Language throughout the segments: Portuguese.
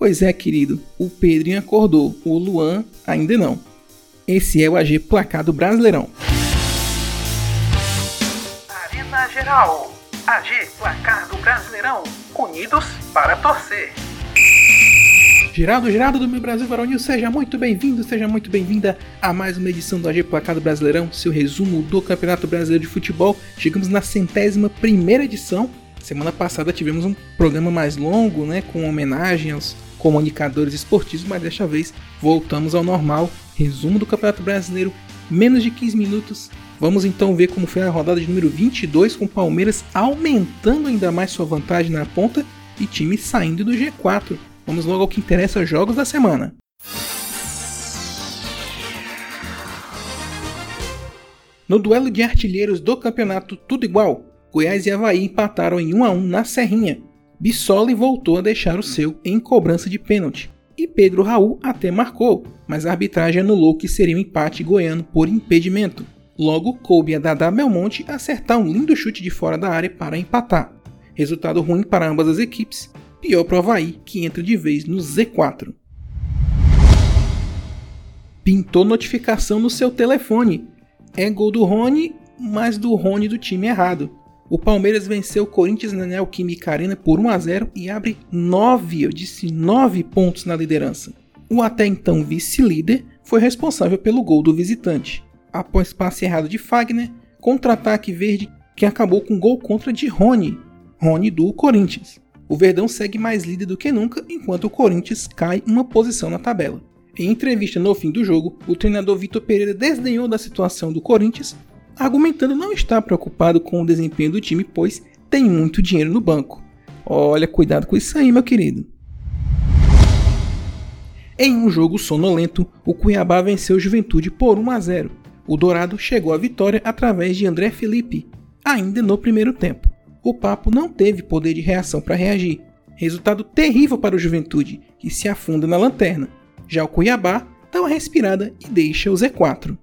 Pois é, querido, o Pedrinho acordou, o Luan ainda não. Esse é o AG Placado Brasileirão. Arena Geral, AG Placado Brasileirão, unidos para torcer. Geraldo, Geraldo do meu Brasil Varonil, seja muito bem-vindo, seja muito bem-vinda a mais uma edição do AG Placado Brasileirão, seu resumo do Campeonato Brasileiro de Futebol. Chegamos na centésima primeira edição. Semana passada tivemos um programa mais longo, né, com homenagem aos comunicadores esportivos, mas desta vez voltamos ao normal. Resumo do Campeonato Brasileiro, menos de 15 minutos. Vamos então ver como foi a rodada de número 22, com Palmeiras aumentando ainda mais sua vantagem na ponta e time saindo do G4. Vamos logo ao que interessa jogos da semana. No duelo de artilheiros do campeonato, tudo igual. Goiás e Havaí empataram em 1 a 1 na Serrinha. Bissoli voltou a deixar o seu em cobrança de pênalti. E Pedro Raul até marcou, mas a arbitragem anulou que seria um empate goiano por impedimento. Logo, coube a Dada Belmonte acertar um lindo chute de fora da área para empatar. Resultado ruim para ambas as equipes, pior para o Havaí, que entra de vez no Z4. Pintou notificação no seu telefone. É gol do Rony, mas do Rony do time errado. O Palmeiras venceu o Corinthians na Neoquímica Arena por 1 a 0 e abre 9, eu disse 9 pontos na liderança. O até então vice-líder foi responsável pelo gol do visitante. Após passe errado de Fagner, contra-ataque verde que acabou com gol contra de Rony, Rony do Corinthians. O Verdão segue mais líder do que nunca, enquanto o Corinthians cai uma posição na tabela. Em entrevista no fim do jogo, o treinador Vitor Pereira desdenhou da situação do Corinthians argumentando não estar preocupado com o desempenho do time, pois tem muito dinheiro no banco. Olha, cuidado com isso aí, meu querido. Em um jogo sonolento, o Cuiabá venceu o Juventude por 1 a 0. O Dourado chegou à vitória através de André Felipe, ainda no primeiro tempo. O Papo não teve poder de reação para reagir. Resultado terrível para o Juventude, que se afunda na lanterna. Já o Cuiabá dá uma respirada e deixa o Z4.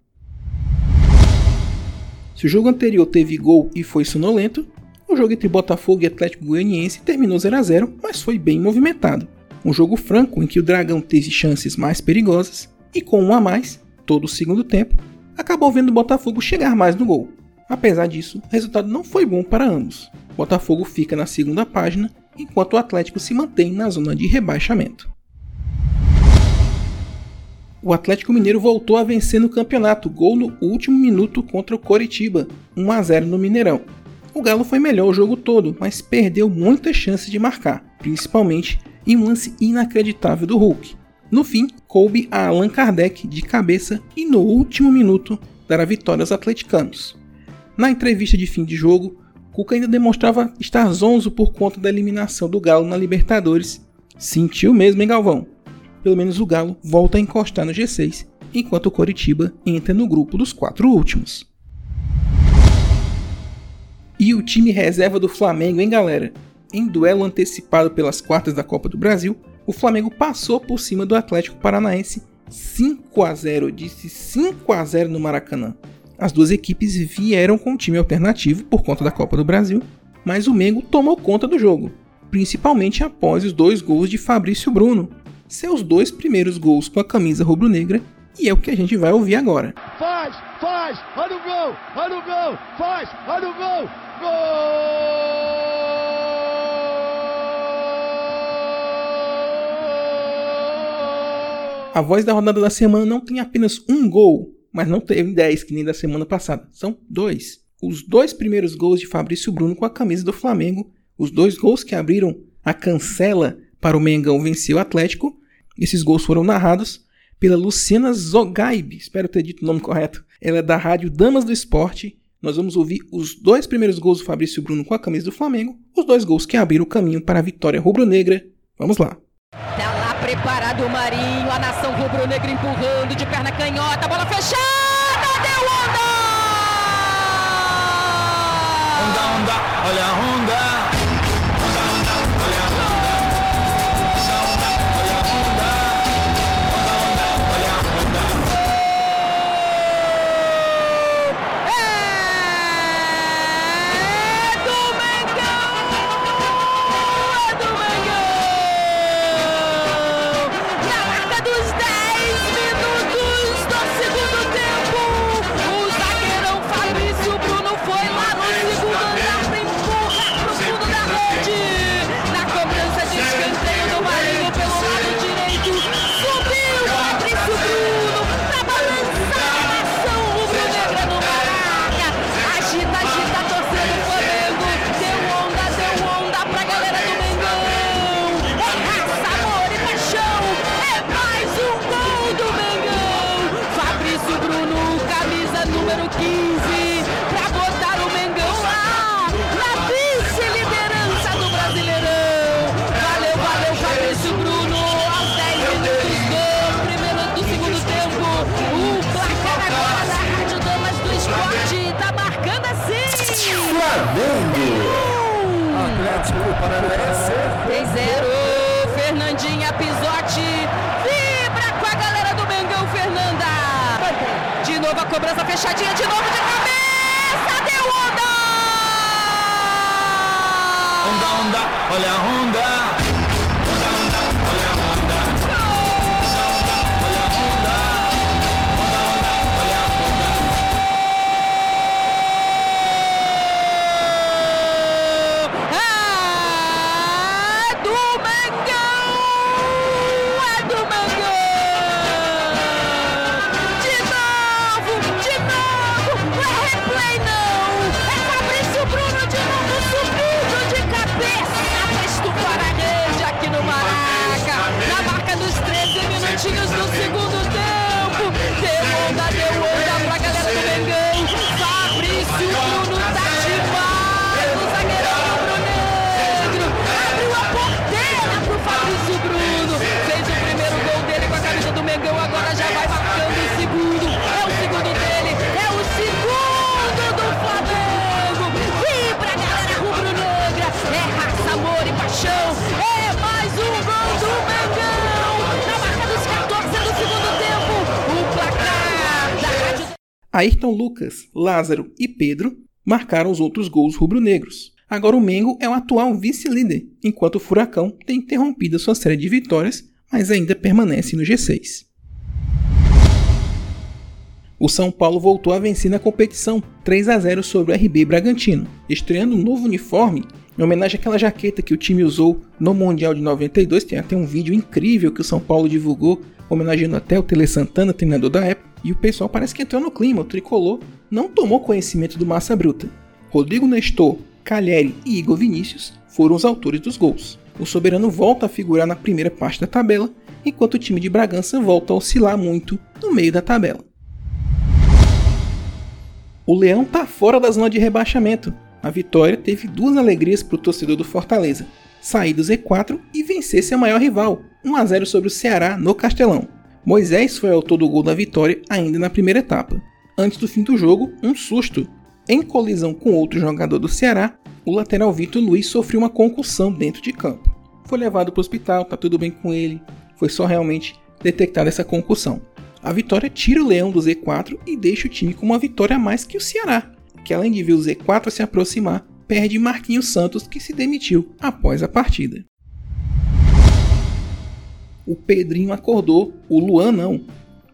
Se o jogo anterior teve gol e foi sonolento, o jogo entre Botafogo e Atlético Goianiense terminou 0 a 0, mas foi bem movimentado. Um jogo franco em que o Dragão teve chances mais perigosas e com um a mais, todo o segundo tempo, acabou vendo o Botafogo chegar mais no gol. Apesar disso, o resultado não foi bom para ambos. Botafogo fica na segunda página, enquanto o Atlético se mantém na zona de rebaixamento o Atlético Mineiro voltou a vencer no campeonato, gol no último minuto contra o Coritiba, 1 a 0 no Mineirão. O Galo foi melhor o jogo todo, mas perdeu muitas chances de marcar, principalmente em um lance inacreditável do Hulk. No fim, coube a Allan Kardec de cabeça e no último minuto dar a vitória aos atleticanos. Na entrevista de fim de jogo, Cuca ainda demonstrava estar zonzo por conta da eliminação do Galo na Libertadores. Sentiu mesmo, hein, Galvão? Pelo menos o Galo volta a encostar no G6, enquanto o Coritiba entra no grupo dos quatro últimos. E o time reserva do Flamengo, hein, galera? Em duelo antecipado pelas quartas da Copa do Brasil, o Flamengo passou por cima do Atlético Paranaense 5 a 0, disse 5 a 0 no Maracanã. As duas equipes vieram com um time alternativo por conta da Copa do Brasil, mas o Mengo tomou conta do jogo, principalmente após os dois gols de Fabrício Bruno, seus dois primeiros gols com a camisa rubro-negra e é o que a gente vai ouvir agora. Faz, faz, olha o gol, olha o gol, faz, olha o gol, gol! A voz da rodada da semana não tem apenas um gol, mas não teve 10 que nem da semana passada, são dois. Os dois primeiros gols de Fabrício Bruno com a camisa do Flamengo, os dois gols que abriram a cancela para o Mengão vencer o Atlético. Esses gols foram narrados pela Luciana Zogaib, espero ter dito o nome correto. Ela é da rádio Damas do Esporte. Nós vamos ouvir os dois primeiros gols do Fabrício Bruno com a camisa do Flamengo, os dois gols que abriram o caminho para a vitória rubro-negra. Vamos lá. Now, preparado o Marinho, a nação rubro-negra empurrando de perna canhota, bola fechada, deu onda! Onda, onda, olha a onda. Número 15. Pra botar o Mengão lá na vice-liderança do Brasileirão. Valeu, valeu, Fabrício Bruno. Aos 10 minutos do primeiro do segundo tempo. O placar agora da Rádio Damas do Esporte tá marcando assim. Atlético Paranaense. 3-0, Fernandinha Pisotti. Cobrança fechadinha, de novo de cabeça. Deu onda! Onda, onda, olha a onda. Ayrton Lucas, Lázaro e Pedro marcaram os outros gols rubro-negros. Agora o Mengo é o atual vice-líder, enquanto o Furacão tem interrompido sua série de vitórias, mas ainda permanece no G6. O São Paulo voltou a vencer na competição, 3 a 0 sobre o RB Bragantino, estreando um novo uniforme em homenagem àquela jaqueta que o time usou no Mundial de 92. Tem até um vídeo incrível que o São Paulo divulgou, homenageando até o Tele Santana, treinador da época. E o pessoal parece que entrou no clima. O tricolor não tomou conhecimento do Massa Bruta. Rodrigo Nestor, Calheri e Igor Vinícius foram os autores dos gols. O Soberano volta a figurar na primeira parte da tabela, enquanto o time de Bragança volta a oscilar muito no meio da tabela. O Leão tá fora da zona de rebaixamento. A vitória teve duas alegrias para o torcedor do Fortaleza: sair do Z4 e vencer seu maior rival, 1 a 0 sobre o Ceará no Castelão. Moisés foi autor do gol da vitória ainda na primeira etapa. Antes do fim do jogo, um susto. Em colisão com outro jogador do Ceará, o lateral Vitor Luiz sofreu uma concussão dentro de campo. Foi levado para o hospital, tá tudo bem com ele, foi só realmente detectada essa concussão. A vitória tira o Leão do Z4 e deixa o time com uma vitória a mais que o Ceará, que além de ver o Z4 se aproximar, perde Marquinhos Santos que se demitiu após a partida. O Pedrinho acordou, o Luan não.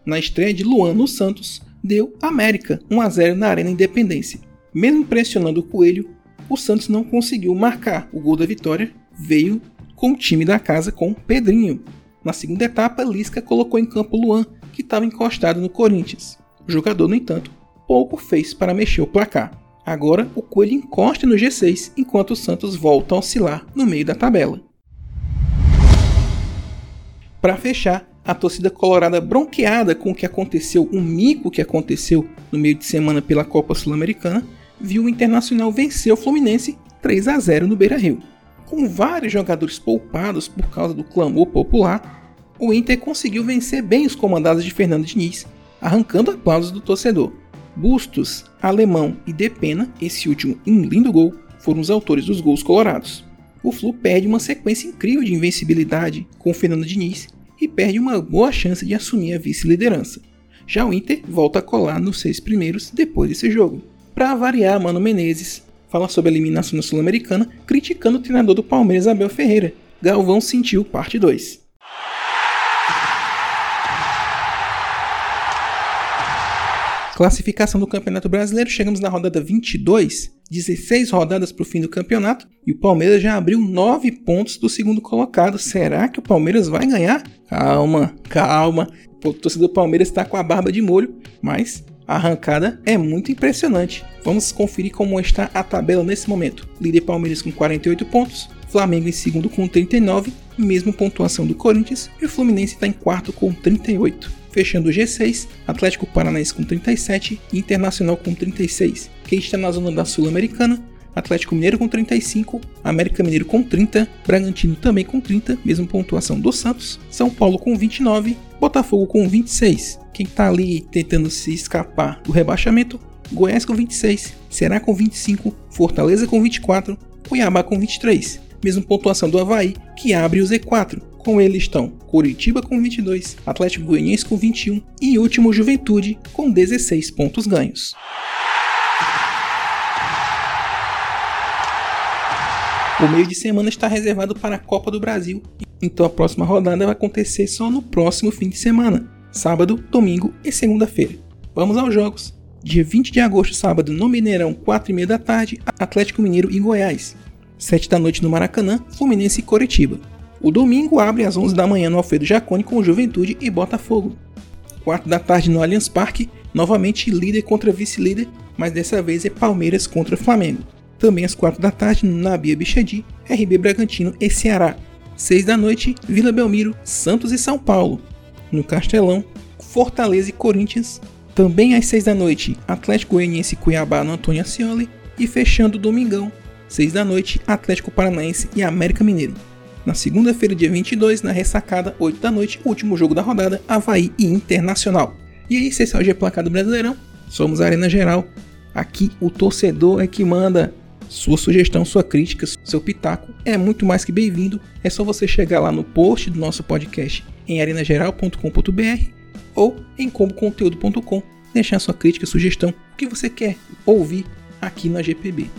Na estreia de Luan no Santos, deu América 1 a 0 na Arena Independência. Mesmo pressionando o Coelho, o Santos não conseguiu marcar o gol da vitória, veio com o time da casa com Pedrinho. Na segunda etapa, Lisca colocou em campo Luan, que estava encostado no Corinthians. O jogador, no entanto, pouco fez para mexer o placar. Agora, o Coelho encosta no G6, enquanto o Santos volta a oscilar no meio da tabela. Para fechar, a torcida colorada bronqueada com o que aconteceu, o mico que aconteceu no meio de semana pela Copa Sul-Americana, viu o Internacional vencer o Fluminense 3 a 0 no Beira-Rio. Com vários jogadores poupados por causa do clamor popular, o Inter conseguiu vencer bem os comandados de Fernando Diniz, arrancando aplausos do torcedor. Bustos, Alemão e Depena, esse último em um lindo gol, foram os autores dos gols colorados. O Flu perde uma sequência incrível de invencibilidade com o Fernando Diniz e perde uma boa chance de assumir a vice-liderança. Já o Inter volta a colar nos seis primeiros depois desse jogo. Para variar, Mano Menezes fala sobre a eliminação na Sul-Americana, criticando o treinador do Palmeiras, Abel Ferreira. Galvão sentiu parte 2. Classificação do Campeonato Brasileiro, chegamos na rodada 22, 16 rodadas para o fim do campeonato e o Palmeiras já abriu 9 pontos do segundo colocado. Será que o Palmeiras vai ganhar? Calma, calma. O torcedor do Palmeiras está com a barba de molho, mas a arrancada é muito impressionante. Vamos conferir como está a tabela nesse momento. Líder Palmeiras com 48 pontos, Flamengo em segundo com 39, mesma pontuação do Corinthians, e o Fluminense está em quarto com 38. Fechando o G6, Atlético Paranaense com 37 e Internacional com 36. Quem está na zona da Sul-Americana, Atlético Mineiro com 35, América Mineiro com 30, Bragantino também com 30, mesma pontuação do Santos, São Paulo com 29, Botafogo com 26. Quem está ali tentando se escapar do rebaixamento, Goiás com 26, Ceará com 25, Fortaleza com 24, Cuiabá com 23. Mesma pontuação do Havaí, que abre o Z4. Com ele estão Curitiba com 22, Atlético Goianiense com 21 e último Juventude com 16 pontos ganhos. O meio de semana está reservado para a Copa do Brasil, então a próxima rodada vai acontecer só no próximo fim de semana, sábado, domingo e segunda-feira. Vamos aos jogos. Dia 20 de agosto, sábado, no Mineirão, 4h30 da tarde, Atlético Mineiro e Goiás. 7 da noite no Maracanã, Fluminense e Coritiba. O domingo abre às 11 da manhã no Alfredo Jaconi com Juventude e Botafogo. 4 da tarde no Allianz Parque, novamente líder contra vice-líder, mas dessa vez é Palmeiras contra Flamengo. Também às 4 da tarde no Nabia Bichedi, RB Bragantino e Ceará. 6 da noite, Vila Belmiro, Santos e São Paulo. No Castelão, Fortaleza e Corinthians. Também às 6 da noite, Atlético Goianiense e Cuiabá no Antônio Ascioli. E fechando o domingão, 6 da noite, Atlético Paranaense e América Mineiro. Na segunda-feira, dia 22, na ressacada, 8 da noite, último jogo da rodada, Havaí e Internacional. E aí, esse é o G Placado Brasileirão. Somos a Arena Geral. Aqui o torcedor é que manda. Sua sugestão, sua crítica, seu pitaco é muito mais que bem-vindo. É só você chegar lá no post do nosso podcast em arenageral.com.br ou em comboconteúdo.com, deixar sua crítica, sugestão, o que você quer ouvir aqui na GPB.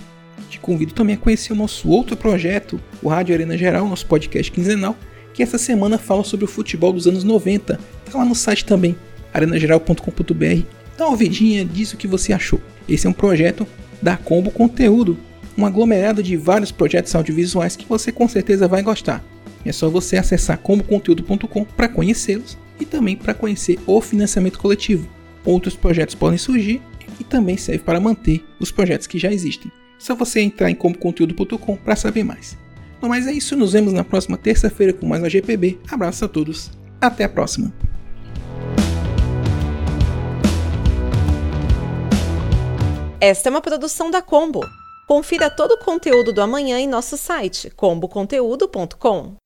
Te convido também a conhecer o nosso outro projeto, o Rádio Arena Geral, nosso podcast quinzenal, que essa semana fala sobre o futebol dos anos 90. Tá lá no site também, arenageral.com.br. Dá uma ouvidinha, diz o que você achou. Esse é um projeto da Combo Conteúdo, um aglomerado de vários projetos audiovisuais que você com certeza vai gostar. É só você acessar comboconteúdo.com para conhecê-los e também para conhecer o financiamento coletivo. Outros projetos podem surgir e também serve para manter os projetos que já existem. Só você entrar em comboconteúdo.com para saber mais. Bom, mas é isso, nos vemos na próxima terça-feira com mais uma GPB. Abraço a todos, até a próxima. Esta é uma produção da Combo. Confira todo o conteúdo do amanhã em nosso site comboconteúdo.com.